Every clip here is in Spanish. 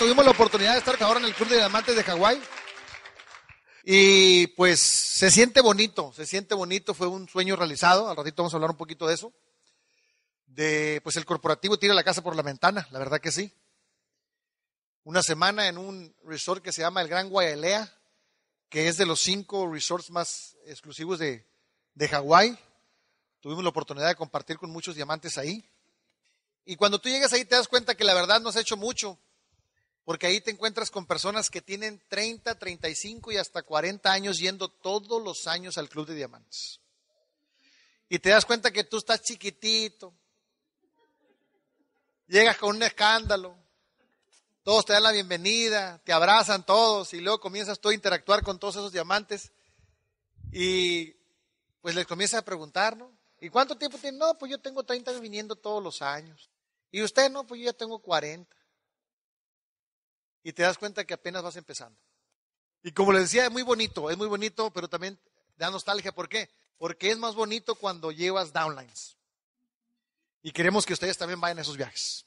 tuvimos la oportunidad de estar ahora en el Club de Diamantes de Hawái. Y pues se siente bonito, se siente bonito, fue un sueño realizado, al ratito vamos a hablar un poquito de eso. De, pues el corporativo tira la casa por la ventana, la verdad que sí. Una semana en un resort que se llama el Gran Guayalea, que es de los cinco resorts más exclusivos de, de Hawái. Tuvimos la oportunidad de compartir con muchos diamantes ahí. Y cuando tú llegas ahí te das cuenta que la verdad no has hecho mucho, porque ahí te encuentras con personas que tienen 30, 35 y hasta 40 años yendo todos los años al Club de Diamantes. Y te das cuenta que tú estás chiquitito, llegas con un escándalo, todos te dan la bienvenida, te abrazan todos y luego comienzas tú a interactuar con todos esos diamantes y pues les comienzas a preguntar, ¿no? ¿Y cuánto tiempo tiene? No, pues yo tengo 30 años viniendo todos los años. Y usted no, pues yo ya tengo 40. Y te das cuenta que apenas vas empezando. Y como les decía, es muy bonito, es muy bonito, pero también da nostalgia. ¿Por qué? Porque es más bonito cuando llevas downlines. Y queremos que ustedes también vayan a esos viajes.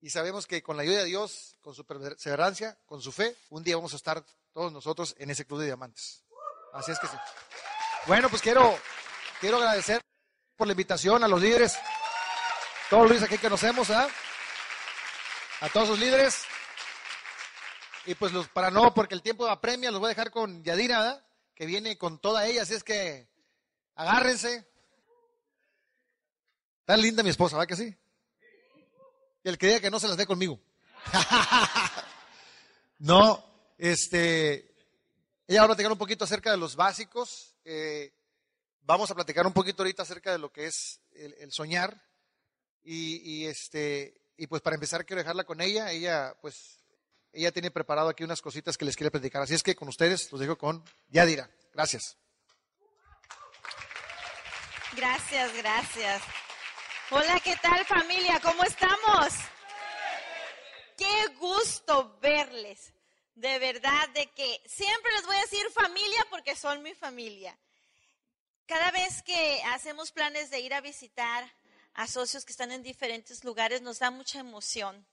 Y sabemos que con la ayuda de Dios, con su perseverancia, con su fe, un día vamos a estar todos nosotros en ese club de diamantes. Así es que sí. Bueno, pues quiero, quiero agradecer por la invitación a los líderes, todos los líderes aquí que conocemos, ¿ah? a todos los líderes. Y pues los, para no, porque el tiempo apremia, los voy a dejar con Yadira, que viene con toda ella, así es que agárrense. Tan linda mi esposa, ¿va que sí? Y el que diga que no se las dé conmigo. no, este, ella va a platicar un poquito acerca de los básicos. Eh, Vamos a platicar un poquito ahorita acerca de lo que es el, soñar. Y, este, y pues para empezar quiero dejarla con ella. Ella, pues, ella tiene preparado aquí unas cositas que les quiere platicar. Así es que con ustedes los dejo con Yadira. Gracias. Gracias, gracias. Hola, ¿qué tal familia? ¿Cómo estamos? Qué gusto verles. De verdad, de que siempre les voy a decir familia porque son mi familia. Cada vez que hacemos planes de ir a visitar a socios que están en diferentes lugares, nos da mucha emoción,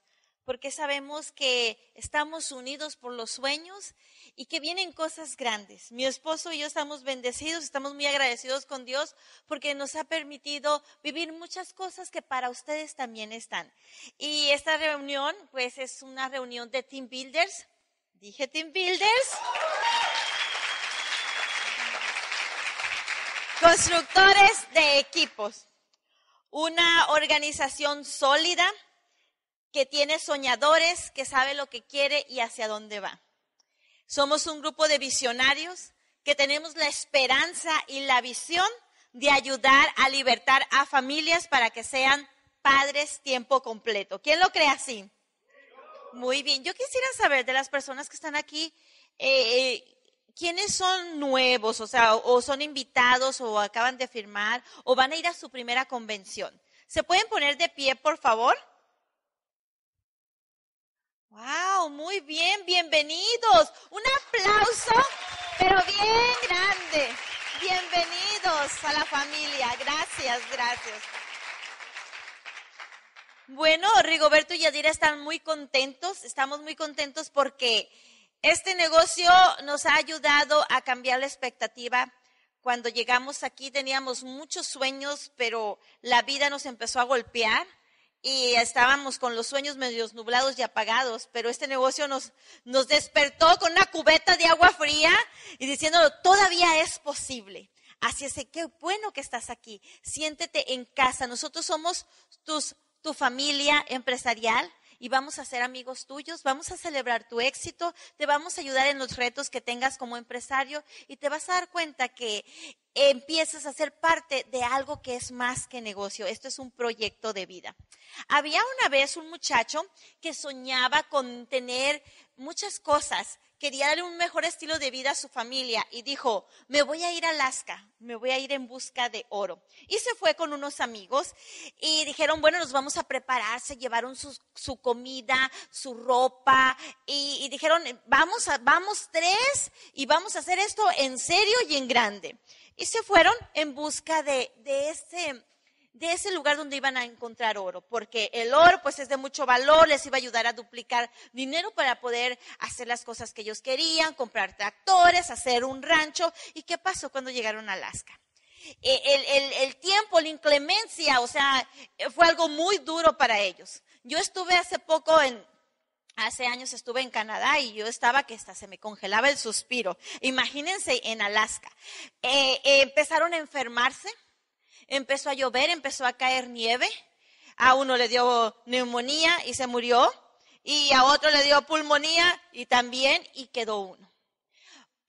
porque sabemos que estamos unidos por los sueños y que vienen cosas grandes. Mi esposo y yo estamos bendecidos, estamos muy agradecidos con Dios porque nos ha permitido vivir muchas cosas que para ustedes también están. Y esta reunión, pues es una reunión de team builders. Dije team builders. Constructores de equipos. Una organización sólida que tiene soñadores, que sabe lo que quiere y hacia dónde va. Somos un grupo de visionarios que tenemos la esperanza y la visión de ayudar a libertar a familias para que sean padres tiempo completo. ¿Quién lo cree así? Muy bien. Yo quisiera saber de las personas que están aquí, eh, eh ¿quiénes son nuevos? O sea, o son invitados o acaban de firmar o van a ir a su primera convención. ¿Se pueden poner de pie, por favor? Wow, muy bien, bienvenidos. Un aplauso, pero bien grande. Bienvenidos a la familia. Gracias, gracias. Bueno, Rigoberto y Yadira están muy contentos. Estamos muy contentos porque este negocio nos ha ayudado a cambiar la expectativa. Cuando llegamos aquí teníamos muchos sueños, pero la vida nos empezó a golpear y estábamos con los sueños medios nublados y apagados, pero este negocio nos, nos despertó con una cubeta de agua fría y diciéndolo, todavía es posible. Así es qué bueno que estás aquí. Siéntete en casa. Nosotros somos tus, tu familia empresarial y vamos a ser amigos tuyos, vamos a celebrar tu éxito, te vamos a ayudar en los retos que tengas como empresario y te vas a dar cuenta que empiezas a ser parte de algo que es más que negocio. Esto es un proyecto de vida. Había una vez un muchacho que soñaba con tener muchas cosas quería darle un mejor estilo de vida a su familia y dijo, me voy a ir a Alaska, me voy a ir en busca de oro. Y se fue con unos amigos y dijeron, bueno, nos vamos a preparar, se llevaron su, comida, su ropa y, dijeron, vamos, a, vamos tres y vamos a hacer esto en serio y en grande. Y se fueron en busca de, de, de ese lugar donde iban a encontrar oro, porque el oro pues es de mucho valor, les iba a ayudar a duplicar dinero para poder hacer las cosas que ellos querían, comprar tractores, hacer un rancho. ¿Y qué pasó cuando llegaron a Alaska? El, el, el, tiempo, la inclemencia, o sea, fue algo muy duro para ellos. Yo estuve hace poco en, hace años estuve en Canadá y yo estaba que hasta se me congelaba el suspiro. Imagínense en Alaska. Eh, eh, empezaron a enfermarse, empezó a llover, empezó a caer nieve. A uno le dio neumonía y se murió. Y a otro le dio pulmonía y también y quedó uno.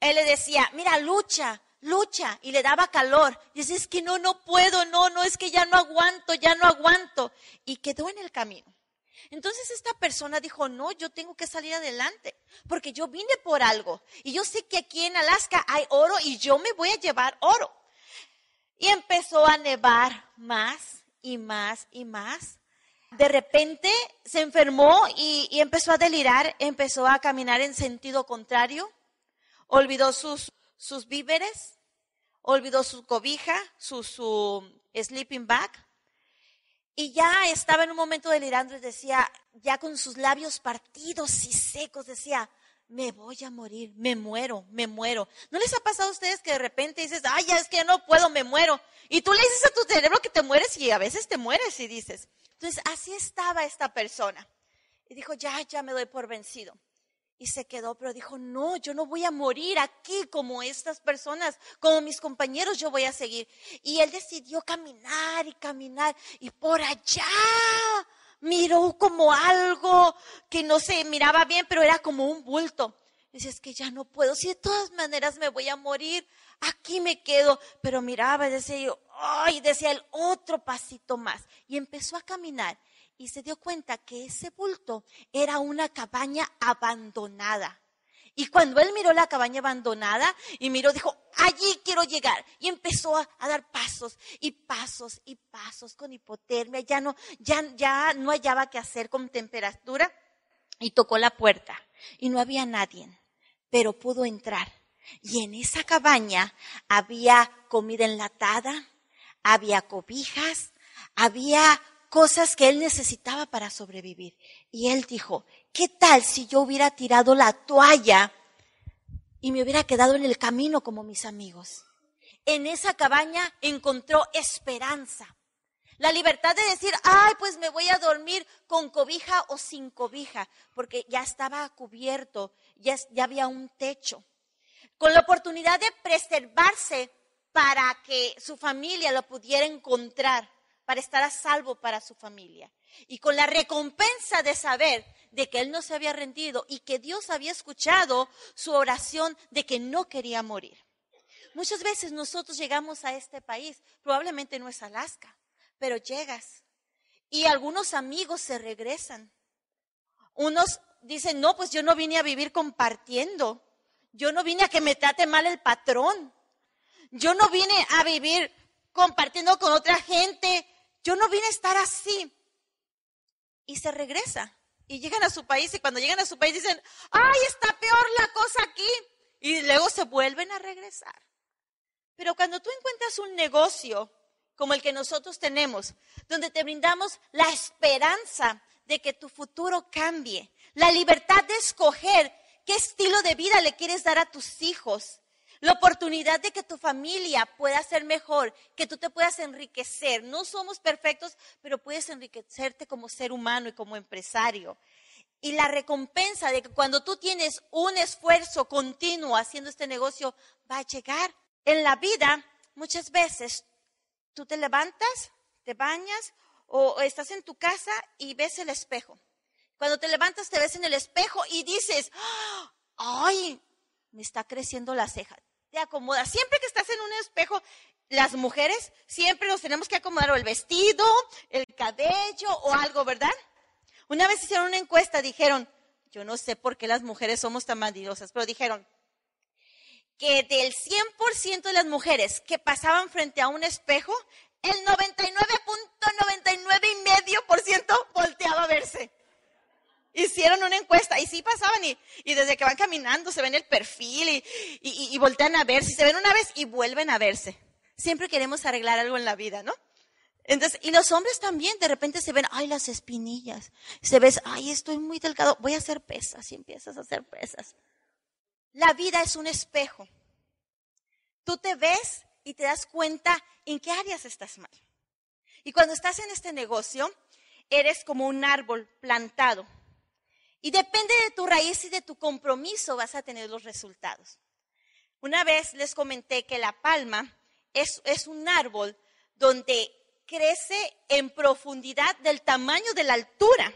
Él le decía, mira, lucha, lucha y le daba calor. Y dice, es que no, no puedo, no, no, es que ya no aguanto, ya no aguanto. Y quedó en el camino. Entonces esta persona dijo, no, yo tengo que salir adelante, porque yo vine por algo. Y yo sé que aquí en Alaska hay oro y yo me voy a llevar oro. Y empezó a nevar más y más y más. De repente se enfermó y, empezó a delirar, empezó a caminar en sentido contrario, olvidó sus, sus víveres, olvidó su cobija, su, su sleeping bag, y ya estaba en un momento delirando y decía, ya con sus labios partidos y secos, decía, me voy a morir, me muero, me muero. ¿No les ha pasado a ustedes que de repente dices, ay, ya es que no puedo, me muero? Y tú le dices a tu cerebro que te mueres y a veces te mueres y dices. Entonces, así estaba esta persona. Y dijo, ya, ya me doy por vencido y se quedó, pero dijo, no, yo no voy a morir aquí como estas personas, como mis compañeros, yo voy a seguir. Y él decidió caminar y caminar y por allá miró como algo que no se miraba bien, pero era como un bulto. Dice, es que ya no puedo, si de todas maneras me voy a morir, aquí me quedo. Pero miraba y decía ay, decía el otro pasito más. Y empezó a caminar y se dio cuenta que ese bulto era una cabaña abandonada. Y cuando él miró la cabaña abandonada y miró, dijo, allí quiero llegar. Y empezó a, dar pasos y pasos y pasos con hipotermia. Ya no, ya, ya no hallaba qué hacer con temperatura. Y tocó la puerta y no había nadie, pero pudo entrar. Y en esa cabaña había comida enlatada, había cobijas, había cosas que él necesitaba para sobrevivir. Y él dijo, ¿qué tal si yo hubiera tirado la toalla y me hubiera quedado en el camino como mis amigos? En esa cabaña encontró esperanza. La libertad de decir, ay, pues me voy a dormir con cobija o sin cobija, porque ya estaba cubierto, ya, había un techo. Con la oportunidad de preservarse para que su familia lo pudiera encontrar para estar a salvo para su familia. Y con la recompensa de saber de que él no se había rendido y que Dios había escuchado su oración de que no quería morir. Muchas veces nosotros llegamos a este país, probablemente no es Alaska, pero llegas y algunos amigos se regresan. Unos dicen, no, pues yo no vine a vivir compartiendo, yo no vine a que me trate mal el patrón, yo no vine a vivir compartiendo con otra gente yo no vine a estar así. Y se regresa. Y llegan a su país y cuando llegan a su país dicen, ay, está peor la cosa aquí. Y luego se vuelven a regresar. Pero cuando tú encuentras un negocio como el que nosotros tenemos, donde te brindamos la esperanza de que tu futuro cambie, la libertad de escoger qué estilo de vida le quieres dar a tus hijos, la oportunidad de que tu familia pueda ser mejor, que tú te puedas enriquecer. No somos perfectos, pero puedes enriquecerte como ser humano y como empresario. Y la recompensa de que cuando tú tienes un esfuerzo continuo haciendo este negocio va a llegar. En la vida, muchas veces, tú te levantas, te bañas o estás en tu casa y ves el espejo. Cuando te levantas, te ves en el espejo y dices, ay, me está creciendo la ceja te acomodas. Siempre que estás en un espejo, las mujeres siempre nos tenemos que acomodar o el vestido, el cabello o algo, ¿verdad? Una vez hicieron una encuesta, dijeron, yo no sé por qué las mujeres somos tan mandidosas, pero dijeron que del 100% de las mujeres que pasaban frente a un espejo, el 99.99 y medio por ciento volteaba a verse hicieron una encuesta y sí pasaban y, desde que van caminando se ven el perfil y, y, y, voltean a ver, si se ven una vez y vuelven a verse. Siempre queremos arreglar algo en la vida, ¿no? Entonces, y los hombres también de repente se ven, ay, las espinillas. Se ves, ay, estoy muy delgado, voy a hacer pesas y empiezas a hacer pesas. La vida es un espejo. Tú te ves y te das cuenta en qué áreas estás mal. Y cuando estás en este negocio, eres como un árbol plantado. Y depende de tu raíz y de tu compromiso vas a tener los resultados. Una vez les comenté que la palma es, es un árbol donde crece en profundidad del tamaño de la altura.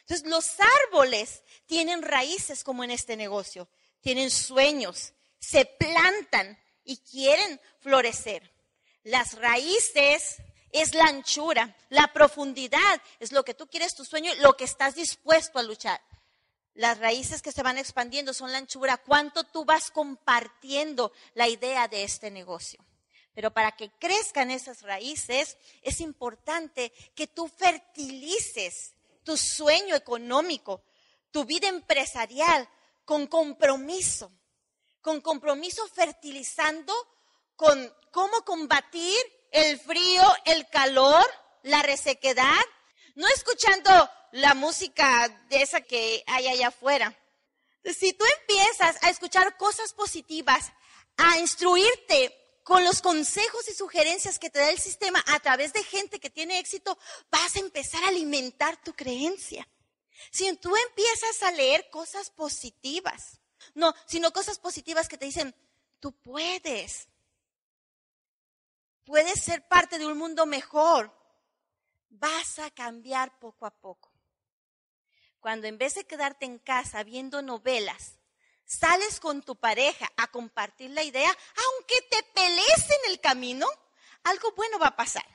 Entonces, los árboles tienen raíces como en este negocio, tienen sueños, se plantan y quieren florecer. Las raíces es la anchura, la profundidad es lo que tú quieres, tu sueño, lo que estás dispuesto a luchar. Las raíces que se van expandiendo son la anchura, cuánto tú vas compartiendo la idea de este negocio. Pero para que crezcan esas raíces, es importante que tú fertilices tu sueño económico, tu vida empresarial, con compromiso, con compromiso fertilizando con cómo combatir el frío, el calor, la resequedad, no escuchando la música de esa que hay allá afuera. Si tú empiezas a escuchar cosas positivas, a instruirte con los consejos y sugerencias que te da el sistema a través de gente que tiene éxito, vas a empezar a alimentar tu creencia. Si tú empiezas a leer cosas positivas, no, sino cosas positivas que te dicen, tú puedes, puedes ser parte de un mundo mejor, vas a cambiar poco a poco. Cuando en vez de quedarte en casa viendo novelas, sales con tu pareja a compartir la idea, aunque te pelees en el camino, algo bueno va a pasar.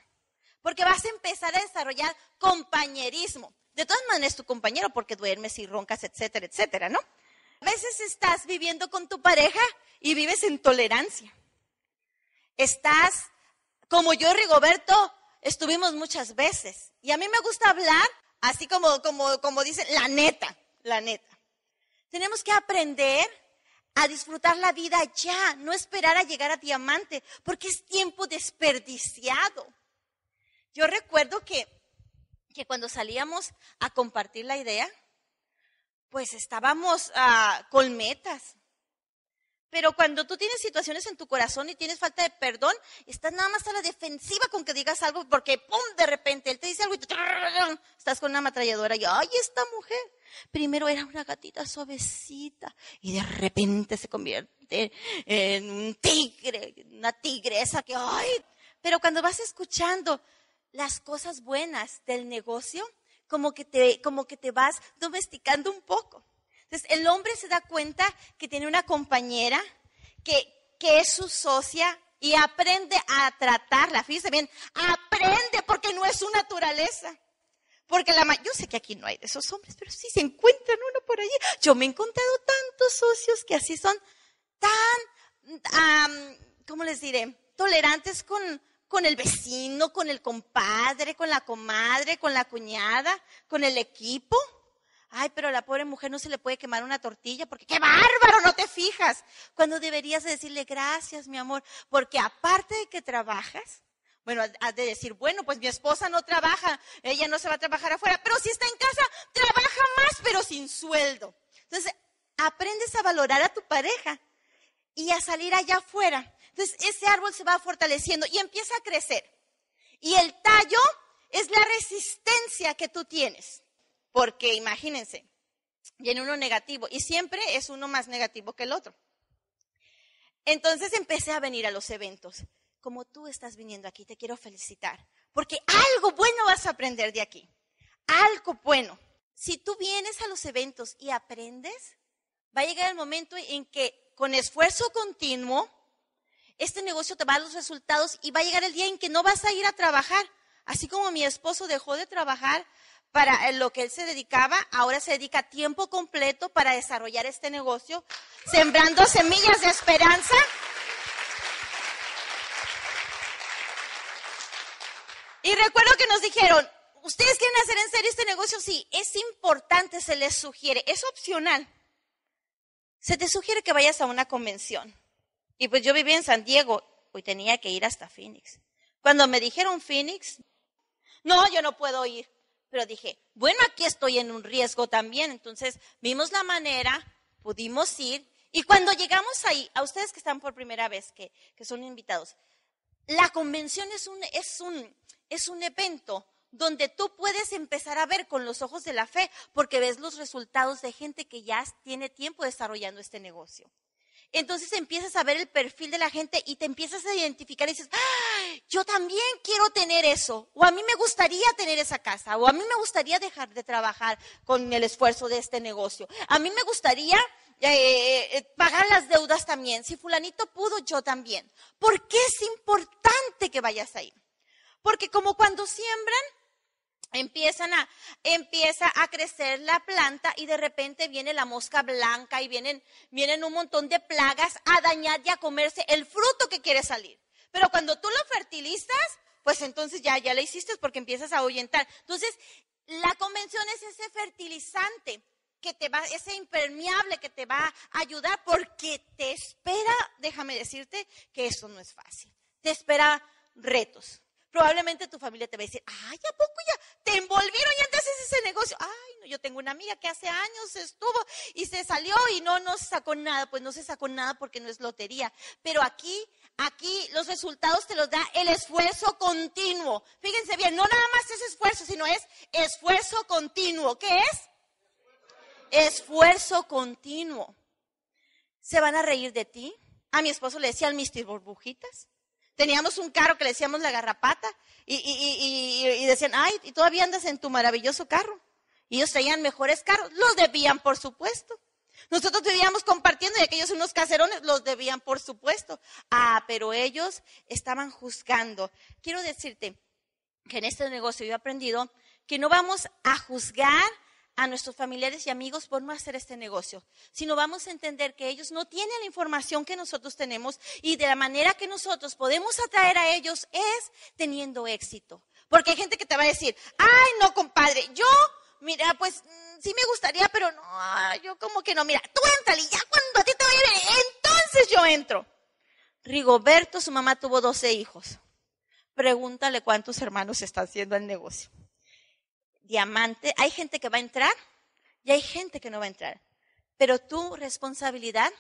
Porque vas a empezar a desarrollar compañerismo. De todas maneras, tu compañero, porque duermes y roncas, etcétera, etcétera, ¿no? A veces estás viviendo con tu pareja y vives en tolerancia. Estás, como yo y Rigoberto, estuvimos muchas veces. Y a mí me gusta hablar así como, como, como dicen, la neta, la neta. Tenemos que aprender a disfrutar la vida ya, no esperar a llegar a diamante, porque es tiempo desperdiciado. Yo recuerdo que, que cuando salíamos a compartir la idea, pues estábamos uh, con metas. Pero cuando tú tienes situaciones en tu corazón y tienes falta de perdón, estás nada más a la defensiva con que digas algo, porque ¡pum! de repente él te dice algo y estás con una ametralladora y ¡ay, esta mujer! Primero era una gatita suavecita y de repente se convierte en un tigre, una tigresa que ¡ay! Pero cuando vas escuchando las cosas buenas del negocio, como que te, como que te vas domesticando un poco. Entonces, el hombre se da cuenta que tiene una compañera que, que es su socia y aprende a tratarla. Fíjese bien, aprende porque no es su naturaleza. Porque la yo sé que aquí no hay de esos hombres, pero sí se encuentran uno por allí. Yo me he encontrado tantos socios que así son tan, ¿cómo les diré? Tolerantes con, con el vecino, con el compadre, con la comadre, con la cuñada, con el equipo. Ay, pero la pobre mujer no se le puede quemar una tortilla porque qué bárbaro, no te fijas. Cuando deberías decirle gracias, mi amor, porque aparte de que trabajas, bueno, has de decir, bueno, pues mi esposa no trabaja, ella no se va a trabajar afuera, pero si está en casa, trabaja más, pero sin sueldo. Entonces, aprendes a valorar a tu pareja y a salir allá afuera. Entonces, ese árbol se va fortaleciendo y empieza a crecer. Y el tallo es la resistencia que tú tienes. Porque imagínense, viene uno negativo y siempre es uno más negativo que el otro. Entonces empecé a venir a los eventos. Como tú estás viniendo aquí, te quiero felicitar, porque algo bueno vas a aprender de aquí. Algo bueno. Si tú vienes a los eventos y aprendes, va a llegar el momento en que con esfuerzo continuo, este negocio te va a dar los resultados y va a llegar el día en que no vas a ir a trabajar. Así como mi esposo dejó de trabajar para lo que él se dedicaba, ahora se dedica tiempo completo para desarrollar este negocio, sembrando semillas de esperanza. Y recuerdo que nos dijeron, ¿ustedes quieren hacer en serio este negocio? Sí, es importante, se les sugiere, es opcional. Se te sugiere que vayas a una convención. Y pues yo vivía en San Diego, y tenía que ir hasta Phoenix. Cuando me dijeron Phoenix, No, yo no puedo ir. Pero dije, bueno, aquí estoy en un riesgo también. Entonces vimos la manera, pudimos ir. Y cuando llegamos ahí, a ustedes que están por primera vez, que, que son invitados, la convención es un, es, un, es un evento donde tú puedes empezar a ver con los ojos de la fe, porque ves los resultados de gente que ya tiene tiempo desarrollando este negocio. Entonces empiezas a ver el perfil de la gente y te empiezas a identificar y dices, yo también quiero tener eso, o a mí me gustaría tener esa casa, o a mí me gustaría dejar de trabajar con el esfuerzo de este negocio, a mí me gustaría eh, eh, pagar las deudas también, si fulanito pudo, yo también. ¿Por qué es importante que vayas ahí? Porque como cuando siembran, empiezan a, empieza a crecer la planta y de repente viene la mosca blanca y vienen, vienen un montón de plagas a dañar y a comerse el fruto que quiere salir. Pero cuando tú lo fertilizas, pues entonces ya, ya lo hiciste porque empiezas a ahuyentar. Entonces, la convención es ese fertilizante que te va, ese impermeable que te va a ayudar porque te espera, déjame decirte que eso no es fácil. Te espera retos probablemente tu familia te va a decir, ay, ¿a poco ya te envolvieron y antes haces ese negocio? Ay, no, yo tengo una amiga que hace años estuvo y se salió y no, no se sacó nada. Pues no se sacó nada porque no es lotería. Pero aquí, aquí los resultados te los da el esfuerzo continuo. Fíjense bien, no nada más es esfuerzo, sino es esfuerzo continuo. ¿Qué es? Esfuerzo continuo. ¿Se van a reír de ti? A mi esposo le decían Mr. Burbujitas. Teníamos un carro que le decíamos la garrapata y, decían, ay, y todavía andas en tu maravilloso carro. Y ellos traían mejores carros, los debían, por supuesto. Nosotros vivíamos compartiendo y aquellos unos caserones los debían, por supuesto. Ah, pero ellos estaban juzgando. Quiero decirte que en este negocio yo he aprendido que no vamos a juzgar a nuestros familiares y amigos por no hacer este negocio, sino vamos a entender que ellos no tienen la información que nosotros tenemos y de la manera que nosotros podemos atraer a ellos es teniendo éxito. Porque hay gente que te va a decir, ay, no, compadre, yo, mira, pues mm, sí me gustaría, pero no, yo como que no, mira, tú entra y ya cuando a ti te vaya bien, entonces yo entro. Rigoberto, su mamá tuvo 12 hijos. Pregúntale cuántos hermanos está haciendo el negocio diamante, hay gente que va a entrar y hay gente que no va a entrar. Pero tu responsabilidad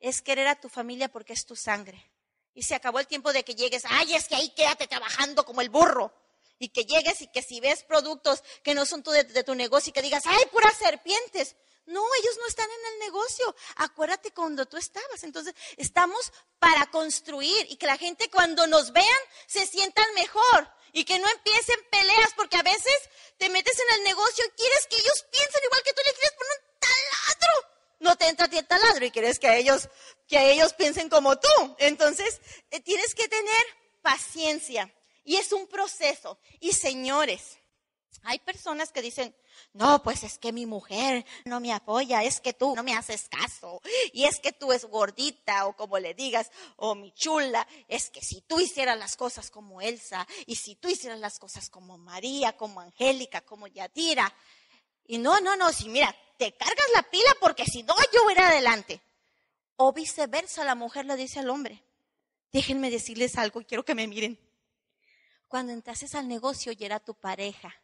es querer a tu familia porque es tu sangre. Y se acabó el tiempo de que llegues, ay, es que ahí quédate trabajando como el burro. Y que llegues y que si ves productos que no son de, de tu negocio y que digas, ay, puras serpientes. No, ellos no están en el negocio. Acuérdate cuando tú estabas. Entonces, estamos para construir y que la gente cuando nos vean se sientan mejor y que no empiecen peleas, porque a veces te metes en el negocio y quieres que ellos piensen igual que tú le quieres poner un taladro. No te entra a ti el taladro y quieres que ellos, que ellos piensen como tú. Entonces, eh, tienes que tener paciencia. Y es un proceso. Y señores, hay personas que dicen, no, pues es que mi mujer no me apoya, es que tú no me haces caso, y es que tú es gordita, o como le digas, o mi chula, es que si tú hicieras las cosas como Elsa, y si tú hicieras las cosas como María, como Angélica, como Yadira, y no, no, no, si mira, te cargas la pila porque si no, yo voy adelante. O viceversa, la mujer le dice al hombre, déjenme decirles algo, quiero que me miren. Cuando entrases al negocio y era tu pareja,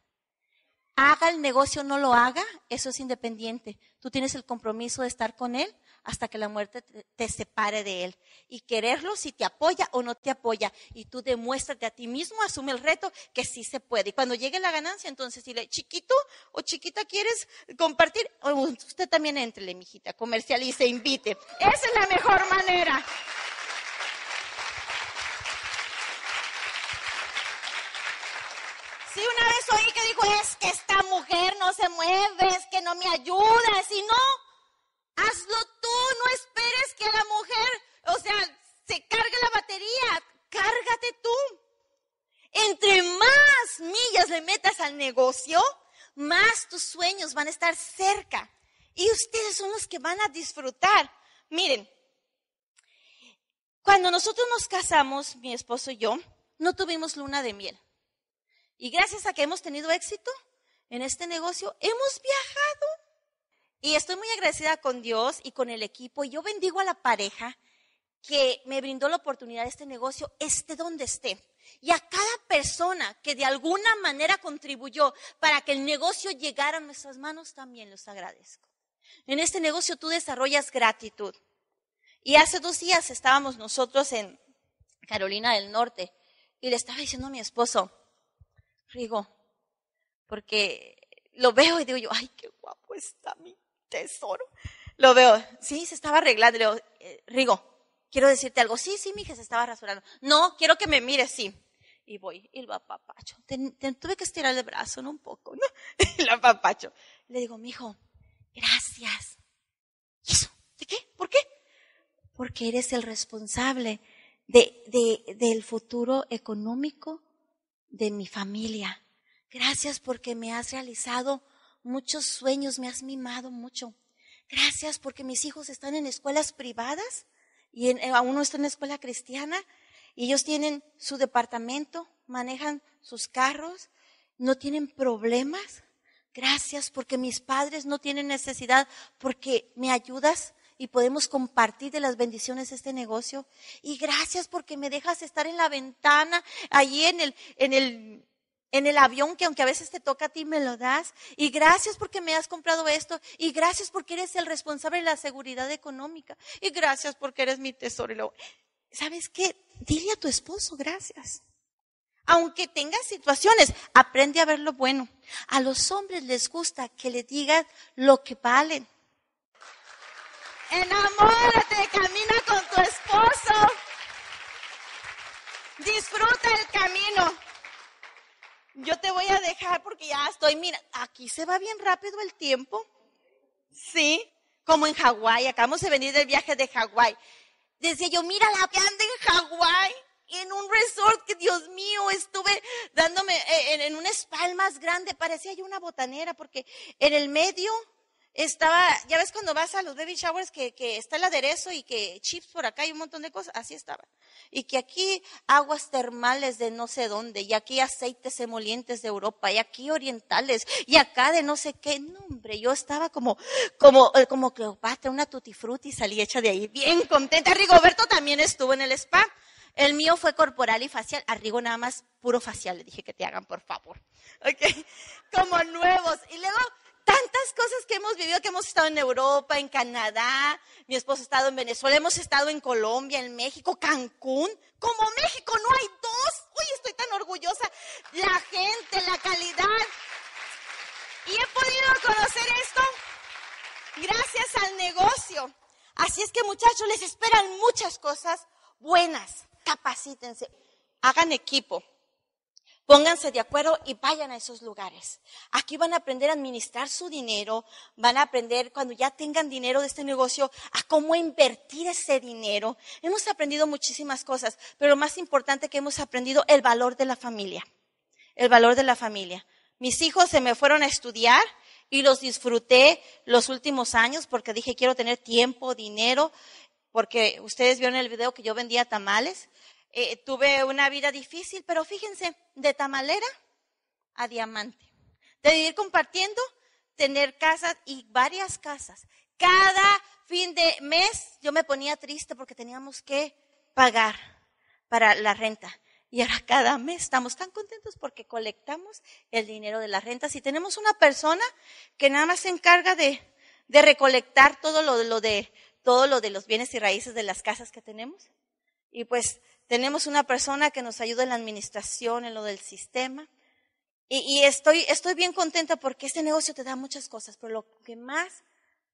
haga el negocio o no lo haga, eso es independiente. Tú tienes el compromiso de estar con él hasta que la muerte te, separe de él. Y quererlo si te apoya o no te apoya. Y tú demuéstrate a ti mismo, asume el reto que sí se puede. Y cuando llegue la ganancia, entonces dile, chiquito o chiquita, ¿quieres compartir? usted también entrele, mijita, comercialice, invite. Esa es la mejor manera. Sí, una vez oí que dijo, es que esta mujer no se mueve, es que no me ayuda. Si no, hazlo tú, no esperes que la mujer, o sea, se cargue la batería, cárgate tú. Entre más millas le metas al negocio, más tus sueños van a estar cerca. Y ustedes son los que van a disfrutar. Miren, cuando nosotros nos casamos, mi esposo y yo, no tuvimos luna de miel. Y gracias a que hemos tenido éxito en este negocio, hemos viajado. Y estoy muy agradecida con Dios y con el equipo. Y yo bendigo a la pareja que me brindó la oportunidad de este negocio, esté donde esté. Y a cada persona que de alguna manera contribuyó para que el negocio llegara a nuestras manos, también los agradezco. En este negocio tú desarrollas gratitud. Y hace dos días estábamos nosotros en Carolina del Norte y le estaba diciendo a mi esposo, Rigo, porque lo veo y digo yo, ay, qué guapo está mi tesoro. Lo veo, sí, se estaba arreglando. Le digo, eh, Rigo, quiero decirte algo. Sí, sí, mi hija se estaba rasurando. No, quiero que me mires, sí. Y voy, y lo apapacho. tuve que estirar el brazo, ¿no? Un poco, ¿no? Y lo apapacho. Le digo, mi hijo, gracias. ¿Y eso? ¿De qué? ¿Por qué? Porque eres el responsable de, de, del futuro económico de mi familia. Gracias porque me has realizado muchos sueños, me has mimado mucho. Gracias porque mis hijos están en escuelas privadas y en, eh, uno está en escuela cristiana y ellos tienen su departamento, manejan sus carros, no tienen problemas. Gracias porque mis padres no tienen necesidad porque me ayudas y podemos compartir de las bendiciones de este negocio. Y gracias porque me dejas estar en la ventana, allí en el, en el en el avión que aunque a veces te toca a ti me lo das. Y gracias porque me has comprado esto. Y gracias porque eres el responsable de la seguridad económica. Y gracias porque eres mi tesoro. Y ¿sabes qué? Dile a tu esposo gracias. Aunque tengas situaciones, aprende a ver lo bueno. A los hombres les gusta que le digan lo que valen. Enamórate, camina con tu esposo. Disfruta el camino yo te voy a dejar porque ya estoy, mira, aquí se va bien rápido el tiempo. Sí, como en Hawái, acabamos de venir del viaje de Hawái. Decía yo, mira la anda en Hawái, en un resort que Dios mío, estuve dándome eh, en, en un spa más grande, parecía yo una botanera porque en el medio estaba, ya ves cuando vas a los baby showers que, que, está el aderezo y que chips por acá y un montón de cosas, así estaba. Y que aquí aguas termales de no sé dónde, y aquí aceites emolientes de Europa, y aquí orientales, y acá de no sé qué. No, hombre, yo estaba como, como, eh, como Cleopatra, una tutti frutti, salí hecha de ahí, bien contenta. Rigoberto también estuvo en el spa. El mío fue corporal y facial. A Rigo nada más puro facial. Le dije que te hagan, por favor. Ok. Como nuevos. Y luego tantas cosas que hemos vivido, que hemos estado en Europa, en Canadá, mi esposo ha estado en Venezuela, hemos estado en Colombia, en México, Cancún. Como México no hay dos. Uy, estoy tan orgullosa. La gente, la calidad. Y he podido conocer esto gracias al negocio. Así es que muchachos, les esperan muchas cosas buenas. Capacítense, hagan equipo. Pónganse de acuerdo y vayan a esos lugares. Aquí van a aprender a administrar su dinero, van a aprender cuando ya tengan dinero de este negocio a cómo invertir ese dinero. Hemos aprendido muchísimas cosas, pero lo más importante que hemos aprendido, el valor de la familia. El valor de la familia. Mis hijos se me fueron a estudiar y los disfruté los últimos años porque dije quiero tener tiempo, dinero, porque ustedes vieron el video que yo vendía tamales eh, tuve una vida difícil, pero fíjense, de tamalera a diamante. De vivir compartiendo, tener casas y varias casas. Cada fin de mes yo me ponía triste porque teníamos que pagar para la renta. Y ahora cada mes estamos tan contentos porque colectamos el dinero de las rentas y tenemos una persona que nada más se encarga de, recolectar todo lo, de, todo lo de los bienes y raíces de las casas que tenemos. Y pues tenemos una persona que nos ayuda en la administración, en lo del sistema. Y, estoy, estoy bien contenta porque este negocio te da muchas cosas, pero lo que más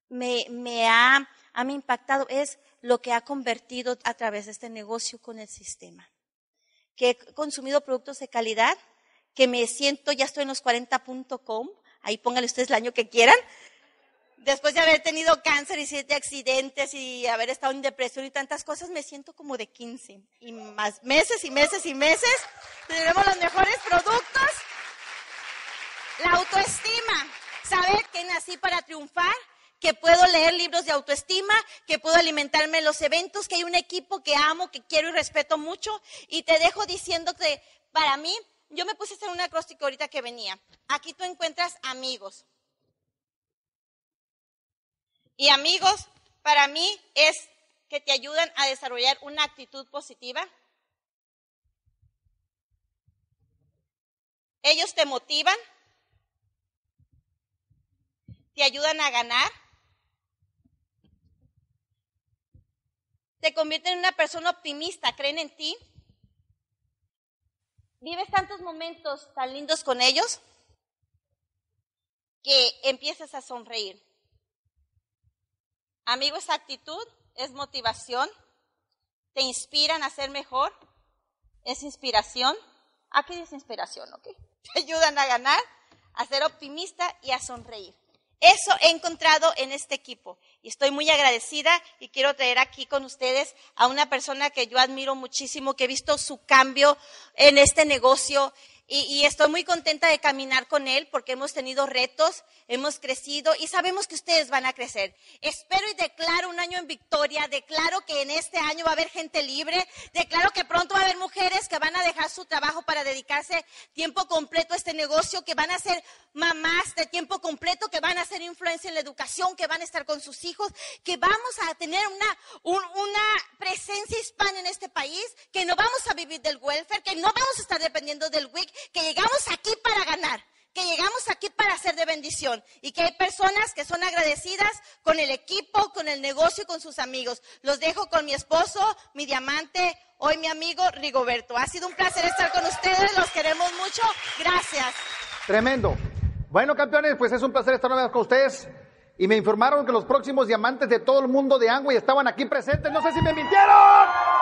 me, me ha, impactado es lo que ha convertido a través de este negocio con el sistema. Que he consumido productos de calidad, que me siento, ya estoy en los 40.com, ahí pónganle ustedes el año que quieran, después de haber tenido cáncer y siete accidentes y haber estado en depresión y tantas cosas, me siento como de 15. Y más meses y meses y meses, tenemos los mejores productos. La autoestima, saber que nací para triunfar, que puedo leer libros de autoestima, que puedo alimentarme en los eventos, que hay un equipo que amo, que quiero y respeto mucho. Y te dejo diciendo que para mí, yo me puse a hacer un acróstico ahorita que venía. Aquí tú encuentras amigos, y amigos, para mí es que te ayudan a desarrollar una actitud positiva. Ellos te motivan, te ayudan a ganar, te convierten en una persona optimista, creen en ti. Vives tantos momentos tan lindos con ellos que empiezas a sonreír. Amigo, esa actitud es motivación, te inspiran a ser mejor, es inspiración. Aquí dice inspiración, ¿ok? Te ayudan a ganar, a ser optimista y a sonreír. Eso he encontrado en este equipo y estoy muy agradecida y quiero traer aquí con ustedes a una persona que yo admiro muchísimo, que he visto su cambio en este negocio y, estoy muy contenta de caminar con él porque hemos tenido retos, hemos crecido y sabemos que ustedes van a crecer. Espero y declaro un año en victoria, declaro que en este año va a haber gente libre, declaro que pronto va a haber mujeres que van a dejar su trabajo para dedicarse tiempo completo a este negocio, que van a ser mamás de tiempo completo, que van a hacer influencia en la educación, que van a estar con sus hijos, que vamos a tener una, una presencia hispana en este país, que no vamos a vivir del welfare, que no vamos a estar dependiendo del WIC, que llegamos aquí para ganar, que llegamos aquí para ser de bendición y que hay personas que son agradecidas con el equipo, con el negocio y con sus amigos. Los dejo con mi esposo, mi diamante, hoy mi amigo Rigoberto. Ha sido un placer estar con ustedes, los queremos mucho. Gracias. Tremendo. Bueno, campeones, pues es un placer estar una vez con ustedes. Y me informaron que los próximos diamantes de todo el mundo de Angway estaban aquí presentes. No sé si me mintieron.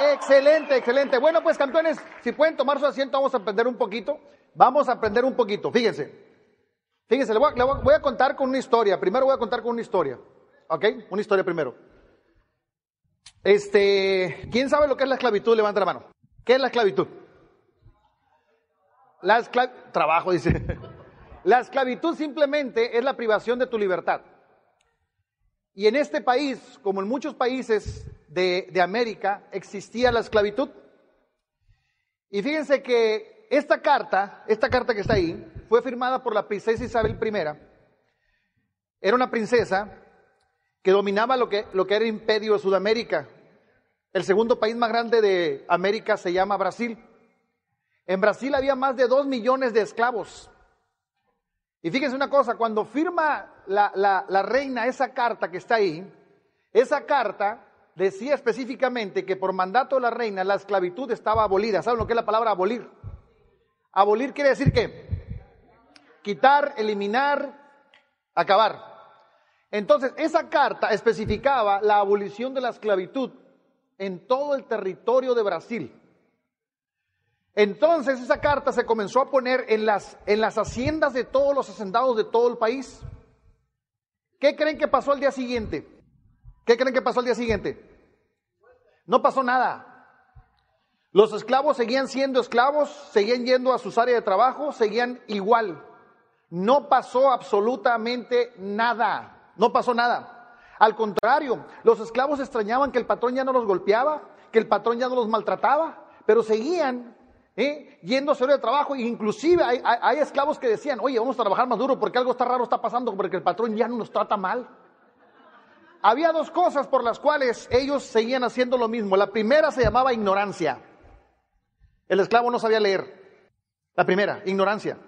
Excelente, excelente. Bueno, pues campeones, si pueden tomar su asiento, vamos a aprender un poquito. Vamos a aprender un poquito. Fíjense. Fíjense, le voy, a, contar con una historia. Primero voy a contar con una historia. ¿Ok? Una historia primero. Este, ¿quién sabe lo que es la esclavitud? Levanta la mano. ¿Qué es la esclavitud? La esclavitud, trabajo dice. La esclavitud simplemente es la privación de tu libertad. Y en este país, como en muchos países de, América, existía la esclavitud. Y fíjense que esta carta, esta carta que está ahí, fue firmada por la princesa Isabel I. Era una princesa que dominaba lo que, lo que era el imperio de Sudamérica. El segundo país más grande de América se llama Brasil. En Brasil había más de dos millones de esclavos. Y fíjense una cosa, cuando firma la, la, reina esa carta que está ahí, esa carta decía específicamente que por mandato de la reina la esclavitud estaba abolida. ¿Saben lo que es la palabra abolir? Abolir quiere decir que quitar, eliminar, acabar. Entonces, esa carta especificaba la abolición de la esclavitud en todo el territorio de Brasil. Entonces esa carta se comenzó a poner en las, en las haciendas de todos los hacendados de todo el país. ¿Qué creen que pasó al día siguiente? ¿Qué creen que pasó al día siguiente? No pasó nada. Los esclavos seguían siendo esclavos, seguían yendo a sus áreas de trabajo, seguían igual. No pasó absolutamente nada. No pasó nada. Al contrario, los esclavos extrañaban que el patrón ya no los golpeaba, que el patrón ya no los maltrataba, pero seguían ¿eh? yendo a su de trabajo, e inclusive hay, esclavos que decían, oye, vamos a trabajar más duro porque algo está raro está pasando, porque el patrón ya no nos trata mal. Había dos cosas por las cuales ellos seguían haciendo lo mismo. La primera se llamaba ignorancia. El esclavo no sabía leer. La primera, ignorancia.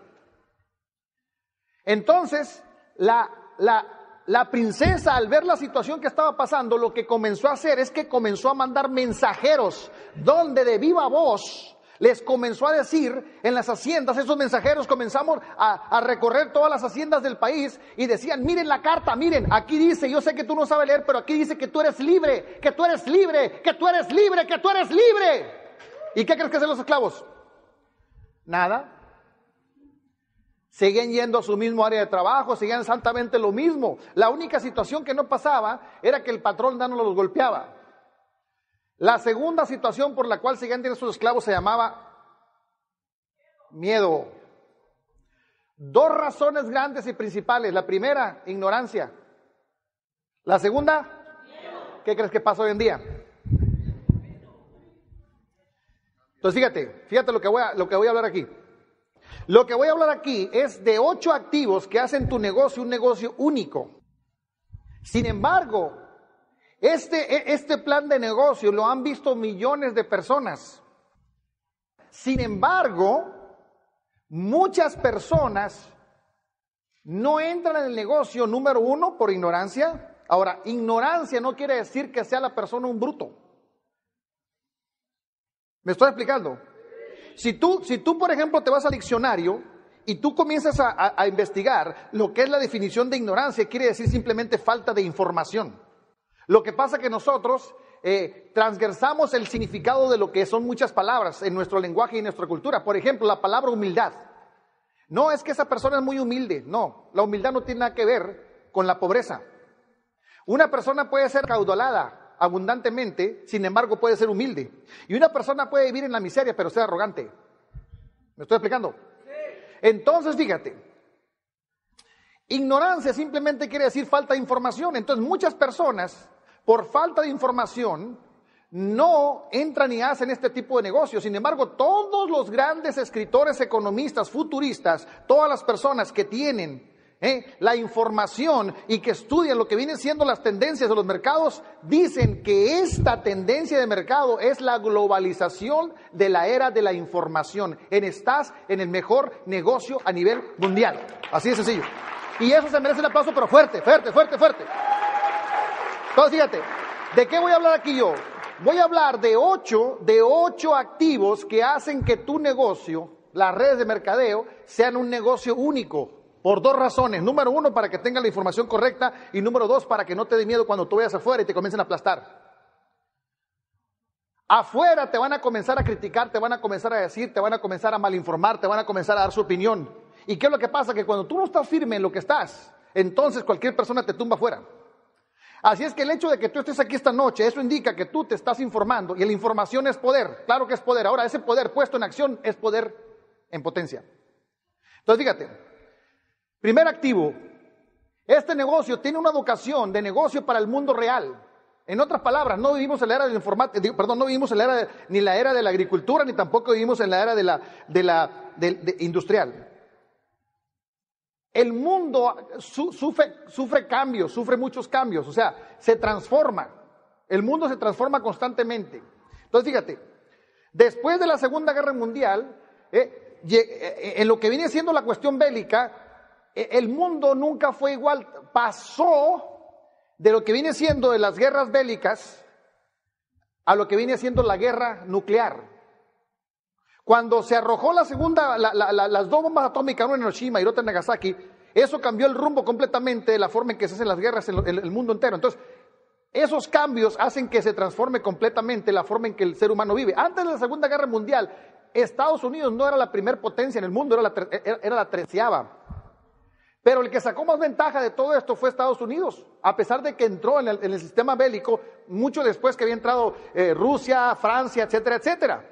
Entonces, la, la, princesa, al ver la situación que estaba pasando, lo que comenzó a hacer es que comenzó a mandar mensajeros donde de viva voz les comenzó a decir en las haciendas, esos mensajeros comenzamos a, recorrer todas las haciendas del país y decían, miren la carta, miren, aquí dice, yo sé que tú no sabes leer, pero aquí dice que tú eres libre, que tú eres libre, que tú eres libre, que tú eres libre. ¿Y qué crees que hacen los esclavos? Nada. Seguían yendo a su mismo área de trabajo, seguían exactamente lo mismo. La única situación que no pasaba era que el patrón no los golpeaba. La segunda situación por la cual seguían teniendo sus esclavos se llamaba miedo. Dos razones grandes y principales. La primera, ignorancia. La segunda, ¿qué crees que pasa hoy en día? Entonces fíjate, fíjate lo que, voy a, lo que voy a hablar aquí. Lo que voy a hablar aquí es de ocho activos que hacen tu negocio un negocio único. Sin embargo, este, e, este plan de negocio lo han visto millones de personas. Sin embargo, Muchas personas no entran en el negocio, número uno, por ignorancia. Ahora, ignorancia no quiere decir que sea la persona un bruto. ¿Me estoy explicando? Si tú, si tú, por ejemplo, te vas al diccionario y tú comienzas a, a, investigar lo que es la definición de ignorancia, quiere decir simplemente falta de información. Lo que pasa que nosotros eh, transgresamos el significado de lo que son muchas palabras en nuestro lenguaje y en nuestra cultura. Por ejemplo, la palabra humildad. No es que esa persona es muy humilde, no, la humildad no tiene nada que ver con la pobreza. Una persona puede ser caudalada abundantemente, sin embargo puede ser humilde. Y una persona puede vivir en la miseria, pero ser arrogante. ¿Me estoy explicando? Entonces, fíjate, ignorancia simplemente quiere decir falta de información. Entonces, muchas personas por falta de información, no entran ni hacen este tipo de negocios. Sin embargo, todos los grandes escritores, economistas, futuristas, todas las personas que tienen eh, la información y que estudian lo que vienen siendo las tendencias de los mercados, dicen que esta tendencia de mercado es la globalización de la era de la información. En estás en el mejor negocio a nivel mundial. Así de sencillo. Y eso se merece un aplauso, pero fuerte, fuerte, fuerte, fuerte. Entonces, fíjate, ¿de qué voy a hablar aquí yo? Voy a hablar de ocho, de ocho activos que hacen que tu negocio, las redes de mercadeo, sean un negocio único. Por dos razones. Número uno, para que tengas la información correcta. Y número dos, para que no te dé miedo cuando tú vayas afuera y te comiencen a aplastar. Afuera te van a comenzar a criticar, te van a comenzar a decir, te van a comenzar a malinformar, te van a comenzar a dar su opinión. ¿Y qué es lo que pasa? Que cuando tú no estás firme en lo que estás, entonces cualquier persona te tumba afuera. Así es que el hecho de que tú estés aquí esta noche, eso indica que tú te estás informando y la información es poder. Claro que es poder. Ahora, ese poder puesto en acción es poder en potencia. Entonces, fíjate, primer activo, este negocio tiene una educación de negocio para el mundo real. En otras palabras, no vivimos en la era del informática, perdón, no vivimos en la era de, ni la era de la agricultura, ni tampoco vivimos en la era de la, de la de, industrial. El mundo sufre, sufre cambios, sufre muchos cambios, o sea, se transforma. El mundo se transforma constantemente. Entonces, fíjate, después de la Segunda Guerra Mundial, eh, eh, en lo que viene siendo la cuestión bélica, eh, el mundo nunca fue igual. Pasó de lo que viene siendo de las guerras bélicas a lo que viene siendo la guerra nuclear. Cuando se arrojó la segunda, las dos bombas atómicas, una en Hiroshima y otra en Nagasaki, eso cambió el rumbo completamente de la forma en que se hacen las guerras en, el mundo entero. Entonces, esos cambios hacen que se transforme completamente la forma en que el ser humano vive. Antes de la Segunda Guerra Mundial, Estados Unidos no era la primer potencia en el mundo, era la, era la treceava. Pero el que sacó más ventaja de todo esto fue Estados Unidos, a pesar de que entró en el, sistema bélico mucho después que había entrado eh, Rusia, Francia, etcétera, etcétera.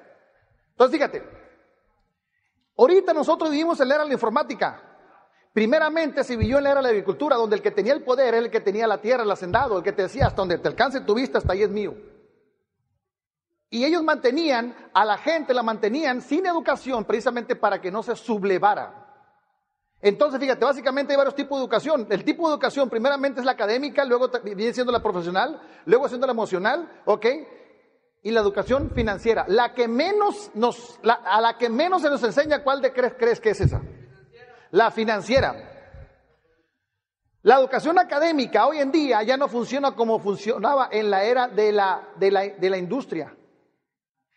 Entonces, fíjate, ahorita nosotros vivimos en la era de la informática. Primeramente se vivió en la era de la agricultura, donde el que tenía el poder era el que tenía la tierra, el hacendado, el que te decía, hasta donde te alcance tu vista, hasta ahí es mío. Y ellos mantenían, a la gente la mantenían sin educación, precisamente para que no se sublevara. Entonces, fíjate, básicamente hay varios tipos de educación. El tipo de educación, primeramente es la académica, luego viene siendo la profesional, luego siendo la emocional, ¿ok? Y la educación financiera. La que menos nos, a la que menos se nos enseña, ¿cuál de crees, crees que es esa? La financiera. La educación académica hoy en día ya no funciona como funcionaba en la era de la, de la, de la industria.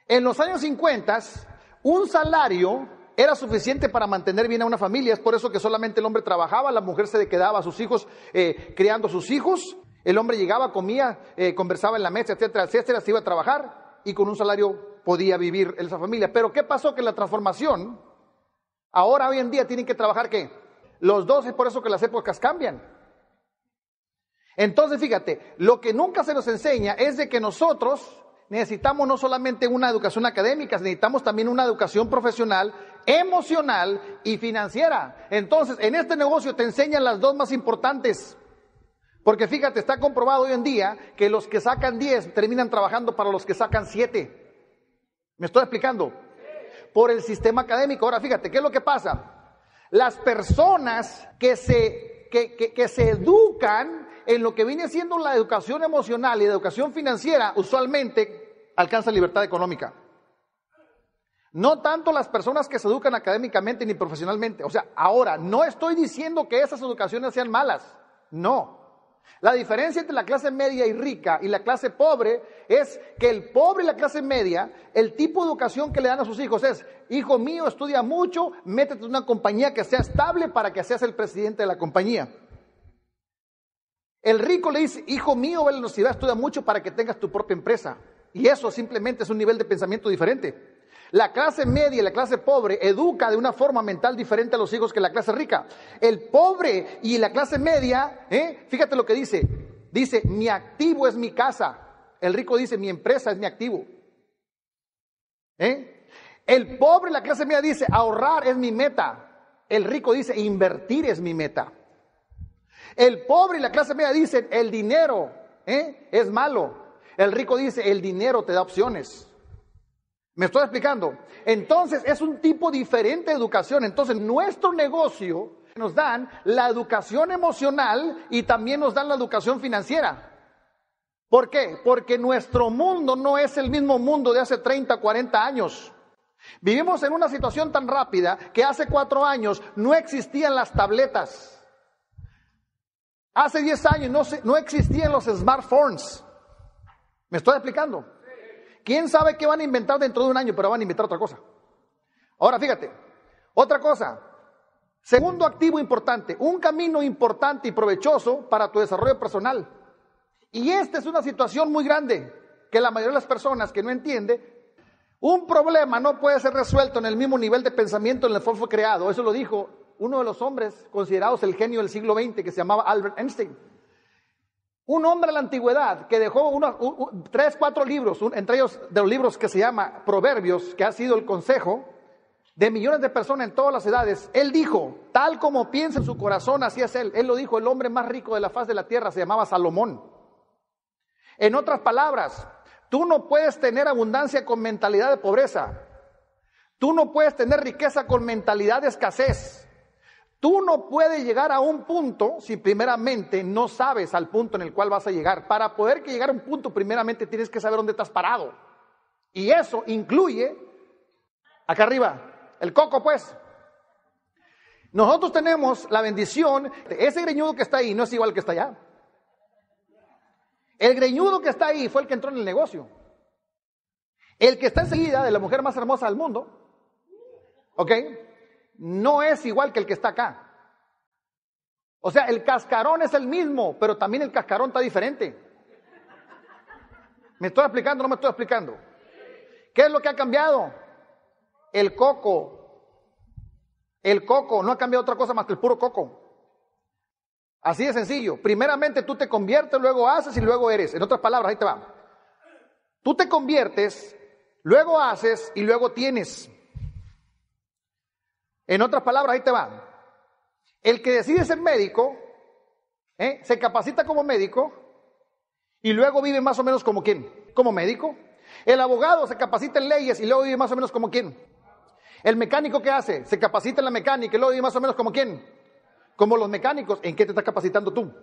En los años 50, un salario era suficiente para mantener bien a una familia. Es por eso que solamente el hombre trabajaba, la mujer se quedaba a sus hijos eh, criando a sus hijos el hombre llegaba, comía, eh, conversaba en la mesa, etcétera, etcétera, se iba a trabajar y con un salario podía vivir esa familia. Pero ¿qué pasó? Que la transformación, ahora hoy en día tienen que trabajar qué? Los dos, es por eso que las épocas cambian. Entonces, fíjate, lo que nunca se nos enseña es de que nosotros necesitamos no solamente una educación académica, necesitamos también una educación profesional, emocional y financiera. Entonces, en este negocio te enseñan las dos más importantes. Porque fíjate, está comprobado hoy en día que los que sacan 10 terminan trabajando para los que sacan 7. ¿Me estoy explicando? Por el sistema académico. Ahora fíjate, ¿qué es lo que pasa? Las personas que se, que, que, se educan en lo que viene siendo la educación emocional y la educación financiera, usualmente alcanzan libertad económica. No tanto las personas que se educan académicamente ni profesionalmente. O sea, ahora, no estoy diciendo que esas educaciones sean malas. No. La diferencia entre la clase media y rica y la clase pobre es que el pobre y la clase media, el tipo de educación que le dan a sus hijos es, hijo mío, estudia mucho, métete en una compañía que sea estable para que seas el presidente de la compañía. El rico le dice, hijo mío, ve a la universidad, estudia mucho para que tengas tu propia empresa. Y eso simplemente es un nivel de pensamiento diferente. La clase media y la clase pobre educa de una forma mental diferente a los hijos que la clase rica. El pobre y la clase media, ¿eh? fíjate lo que dice. Dice, mi activo es mi casa. El rico dice, mi empresa es mi activo. ¿Eh? El pobre y la clase media dice, ahorrar es mi meta. El rico dice, invertir es mi meta. El pobre y la clase media dicen, el dinero ¿eh? es malo. El rico dice, el dinero te da opciones. ¿Me estoy explicando? Entonces es un tipo diferente de educación. Entonces nuestro negocio nos dan la educación emocional y también nos dan la educación financiera. ¿Por qué? Porque nuestro mundo no es el mismo mundo de hace 30, 40 años. Vivimos en una situación tan rápida que hace cuatro años no existían las tabletas. Hace 10 años no, no existían los smartphones. ¿Me estoy explicando? ¿Quién sabe qué van a inventar dentro de un año? Pero van a inventar otra cosa. Ahora, fíjate, otra cosa. Segundo activo importante, un camino importante y provechoso para tu desarrollo personal. Y esta es una situación muy grande que la mayoría de las personas que no entiende, un problema no puede ser resuelto en el mismo nivel de pensamiento en el cual fue creado. Eso lo dijo uno de los hombres considerados el genio del siglo XX que se llamaba Albert Einstein. Un hombre de la antigüedad que dejó unos, tres, cuatro libros, entre ellos de los libros que se llama Proverbios, que ha sido el consejo de millones de personas en todas las edades, él dijo, tal como piensa en su corazón, así es él. Él lo dijo, el hombre más rico de la faz de la tierra se llamaba Salomón. En otras palabras, tú no puedes tener abundancia con mentalidad de pobreza. Tú no puedes tener riqueza con mentalidad de escasez. Tú no puedes llegar a un punto si primeramente no sabes al punto en el cual vas a llegar. Para poder llegar a un punto, primeramente tienes que saber dónde estás parado. Y eso incluye, acá arriba, el coco pues. Nosotros tenemos la bendición, ese greñudo que está ahí no es igual que está allá. El greñudo que está ahí fue el que entró en el negocio. El que está enseguida de la mujer más hermosa del mundo, ¿ok? No es igual que el que está acá. O sea, el cascarón es el mismo, pero también el cascarón está diferente. ¿Me estoy explicando o no me estoy explicando? ¿Qué es lo que ha cambiado? El coco. El coco, no ha cambiado otra cosa más que el puro coco. Así de sencillo. Primeramente tú te conviertes, luego haces y luego eres. En otras palabras, ahí te va. Tú te conviertes, luego haces y luego tienes. En otras palabras, ahí te va. El que decide ser médico, ¿eh? se capacita como médico y luego vive más o menos como quién, como médico. El abogado se capacita en leyes y luego vive más o menos como quién. El mecánico que hace, se capacita en la mecánica y luego vive más o menos como quién. Como los mecánicos, ¿en qué te estás capacitando tú?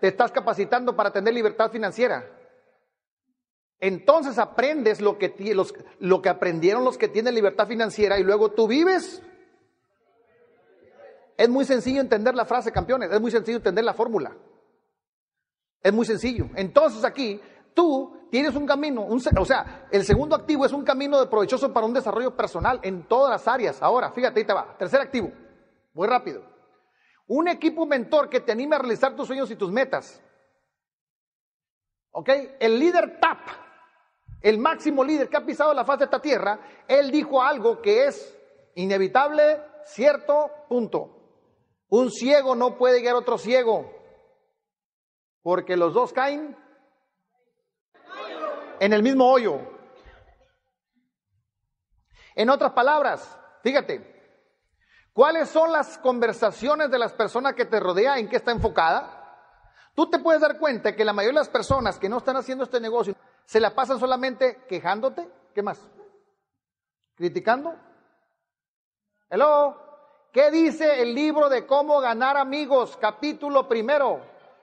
Te estás capacitando para tener libertad financiera. Entonces aprendes lo que, lo que aprendieron los que tienen libertad financiera y luego tú vives. Es muy sencillo entender la frase, campeones, es muy sencillo entender la fórmula. Es muy sencillo. Entonces aquí tú tienes un camino, o sea, el segundo activo es un camino de provechoso para un desarrollo personal en todas las áreas. Ahora, fíjate, ahí te va. Tercer activo, muy rápido. Un equipo mentor que te anime a realizar tus sueños y tus metas. ¿Ok? El líder TAP el máximo líder que ha pisado la faz de esta tierra, él dijo algo que es inevitable, cierto, punto. Un ciego no puede guiar a otro ciego, porque los dos caen en el mismo hoyo. En otras palabras, fíjate, ¿cuáles son las conversaciones de las personas que te rodean? ¿En qué está enfocada? Tú te puedes dar cuenta que la mayoría de las personas que no están haciendo este negocio se la pasan solamente quejándote. ¿Qué más? ¿Criticando? Hello. ¿Qué dice el libro de cómo ganar amigos? Capítulo primero.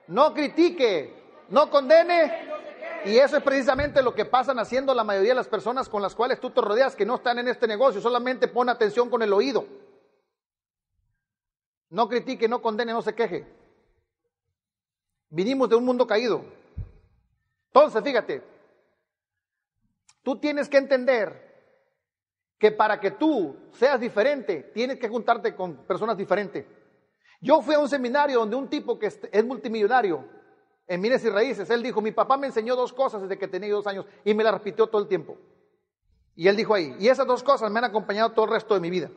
No critique, no condene Y eso es precisamente lo que pasan haciendo la mayoría de las personas con las cuales tú te rodeas que no están en este negocio. Solamente pon atención con el oído. No critique, no condene, no se queje. Vinimos de un mundo caído. Entonces, fíjate, tú tienes que entender que para que tú seas diferente, tienes que juntarte con personas diferentes. Yo fui a un seminario donde un tipo que es multimillonario en Mines y Raíces, él dijo, mi papá me enseñó dos cosas desde que tenía dos años y me las repitió todo el tiempo. Y él dijo ahí, y esas dos cosas me han acompañado todo el resto de mi vida.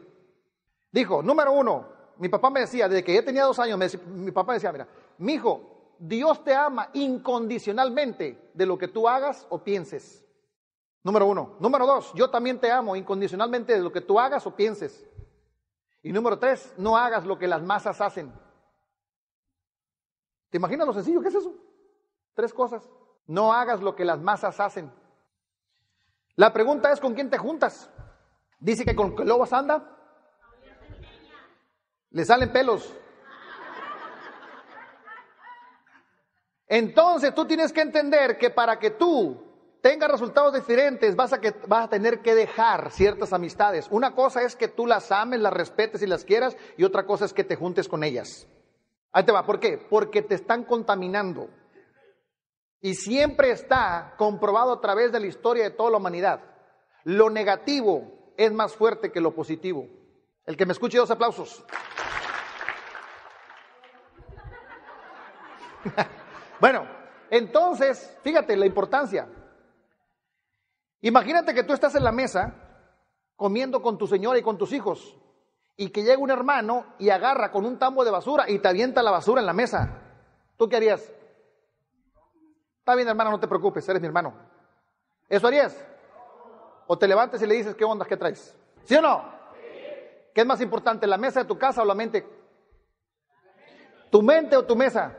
Dijo, número uno, mi papá me decía, desde que yo tenía dos años, mi papá me decía, mira, mi hijo, Dios te ama incondicionalmente de lo que tú hagas o pienses. Número uno. Número dos, yo también te amo incondicionalmente de lo que tú hagas o pienses. Y número tres, no hagas lo que las masas hacen. ¿Te imaginas lo sencillo que es eso? Tres cosas. No hagas lo que las masas hacen. La pregunta es, ¿con quién te juntas? Dice que con lobos anda. Le salen pelos. Entonces tú tienes que entender que para que tú tengas resultados diferentes vas a, que, vas a tener que dejar ciertas amistades. Una cosa es que tú las ames, las respetes y las quieras y otra cosa es que te juntes con ellas. Ahí te va, ¿por qué? Porque te están contaminando. Y siempre está comprobado a través de la historia de toda la humanidad. Lo negativo es más fuerte que lo positivo. El que me escuche, dos aplausos. bueno, entonces, fíjate la importancia. Imagínate que tú estás en la mesa comiendo con tu señora y con tus hijos y que llega un hermano y agarra con un tambo de basura y te avienta la basura en la mesa. ¿Tú qué harías? Está bien, hermano, no te preocupes, eres mi hermano. ¿Eso harías? ¿O te levantes y le dices qué ondas, qué traes? ¿Sí o no? ¿Qué es más importante, la mesa de tu casa o la mente? ¿Tu mente o tu mesa?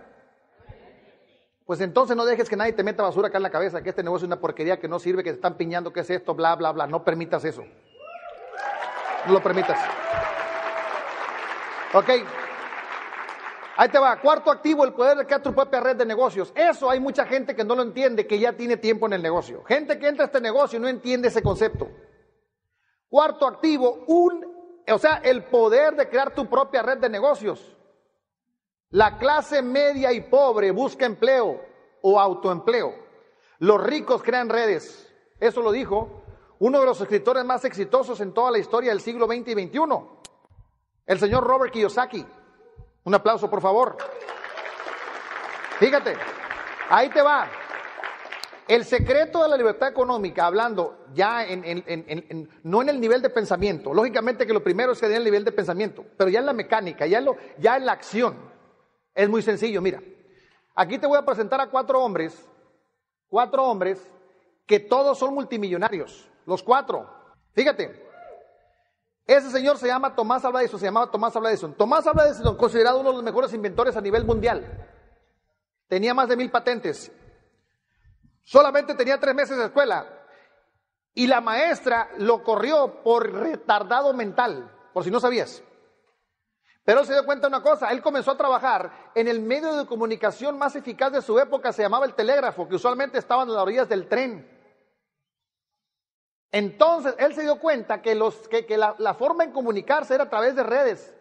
Pues entonces no dejes que nadie te meta basura acá en la cabeza, que este negocio es una porquería que no sirve, que te están piñando, que es esto, bla, bla, bla. No permitas eso. No lo permitas. Ok. Ahí te va. Cuarto activo, el poder de crear tu propia red de negocios. Eso hay mucha gente que no lo entiende, que ya tiene tiempo en el negocio. Gente que entra a este negocio y no entiende ese concepto. Cuarto activo, un, o sea, el poder de crear tu propia red de negocios. La clase media y pobre busca empleo o autoempleo. Los ricos crean redes. Eso lo dijo uno de los escritores más exitosos en toda la historia del siglo XX y XXI. El señor Robert Kiyosaki. Un aplauso, por favor. Fíjate, ahí te va. El secreto de la libertad económica, hablando ya en, no en el nivel de pensamiento, lógicamente que lo primero es que en el nivel de pensamiento, pero ya en la mecánica, ya en, lo, ya en la acción, es muy sencillo. Mira, aquí te voy a presentar a cuatro hombres, cuatro hombres que todos son multimillonarios, los cuatro. Fíjate, ese señor se llama Tomás Alva Edison, se llamaba Tomás Alva Edison. Tomás Alva Edison, considerado uno de los mejores inventores a nivel mundial. Tenía más de mil patentes. Solamente tenía tres meses de escuela. Y la maestra lo corrió por retardado mental, por si no sabías. Pero se dio cuenta de una cosa, él comenzó a trabajar en el medio de comunicación más eficaz de su época, se llamaba el telégrafo, que usualmente estaba en las orillas del tren. Entonces él se dio cuenta que, los, que, la, la, forma en comunicarse era a través de redes.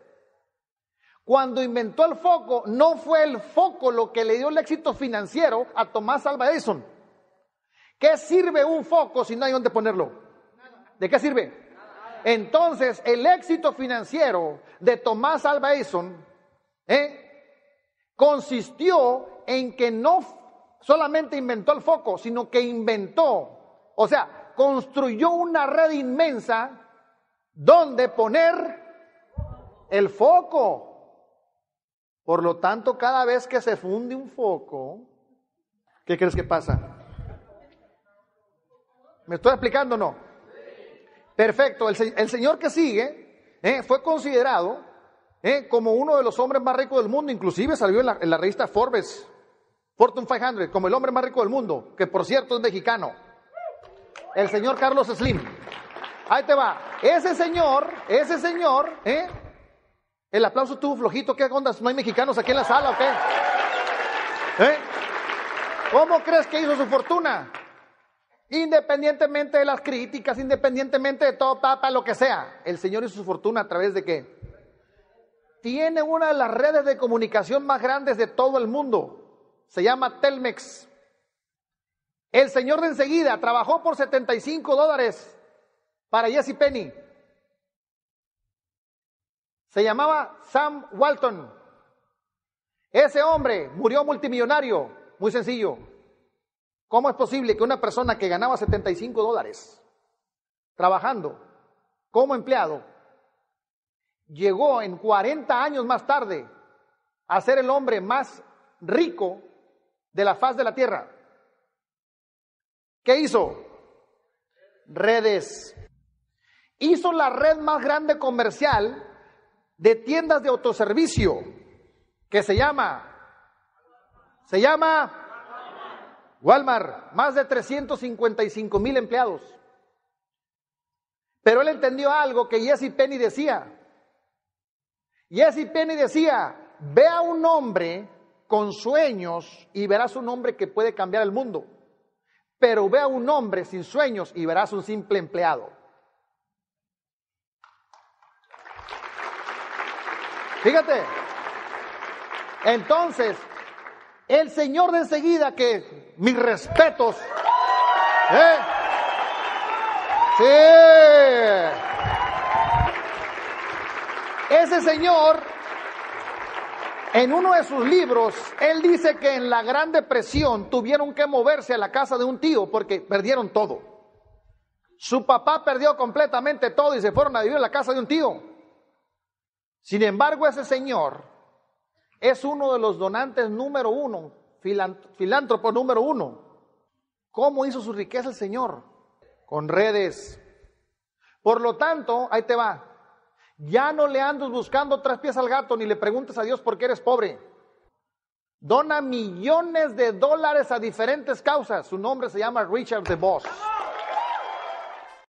Cuando inventó el foco, no fue el foco lo que le dio el éxito financiero a Tomás Alva Edison. ¿Qué sirve un foco si no hay dónde ponerlo? ¿De qué sirve? Entonces, el éxito financiero de Tomás Alva Edison ¿eh? consistió en que no solamente inventó el foco, sino que inventó, o sea, construyó una red inmensa donde poner el foco. Por lo tanto, cada vez que se funde un foco, ¿qué crees que pasa? ¿Me estoy explicando o no? Perfecto. El, señor que sigue eh, fue considerado eh, como uno de los hombres más ricos del mundo. Inclusive salió en la, revista Forbes, Fortune 500, como el hombre más rico del mundo, que por cierto es mexicano el señor Carlos Slim. Ahí te va. Ese señor, ese señor, ¿eh? El aplauso estuvo flojito. ¿Qué onda? ¿No hay mexicanos aquí en la sala o qué? ¿Eh? ¿Cómo crees que hizo su fortuna? Independientemente de las críticas, independientemente de todo, papa, lo que sea, el Señor hizo su fortuna a través de qué? Tiene una de las redes de comunicación más grandes de todo el mundo. Se llama Telmex. El señor de enseguida trabajó por 75 dólares para Jesse Penny. Se llamaba Sam Walton. Ese hombre murió multimillonario. Muy sencillo. ¿Cómo es posible que una persona que ganaba 75 dólares trabajando como empleado llegó en 40 años más tarde a ser el hombre más rico de la faz de la tierra? ¿Qué hizo? Redes. Hizo la red más grande comercial de tiendas de autoservicio que se llama, se llama Walmart, más de 355 mil empleados. Pero él entendió algo que Jesse Penny decía. Jesse Penny decía, ve a un hombre con sueños y verás un hombre que puede cambiar el mundo. Pero ve a un hombre sin sueños y verás un simple empleado. Fíjate. Entonces, el Señor de enseguida que mis respetos. ¿eh? Sí. Ese señor, en uno de sus libros, él dice que en la Gran Depresión tuvieron que moverse a la casa de un tío porque perdieron todo. Su papá perdió completamente todo y se fueron a vivir en la casa de un tío. Sin embargo, ese señor es uno de los donantes número uno, filántropo número uno. ¿Cómo hizo su riqueza el Señor? Con redes. Por lo tanto, ahí te va. Ya no le andes buscando tres pies al gato ni le preguntes a Dios por qué eres pobre. Dona millones de dólares a diferentes causas. Su nombre se llama Richard DeVos.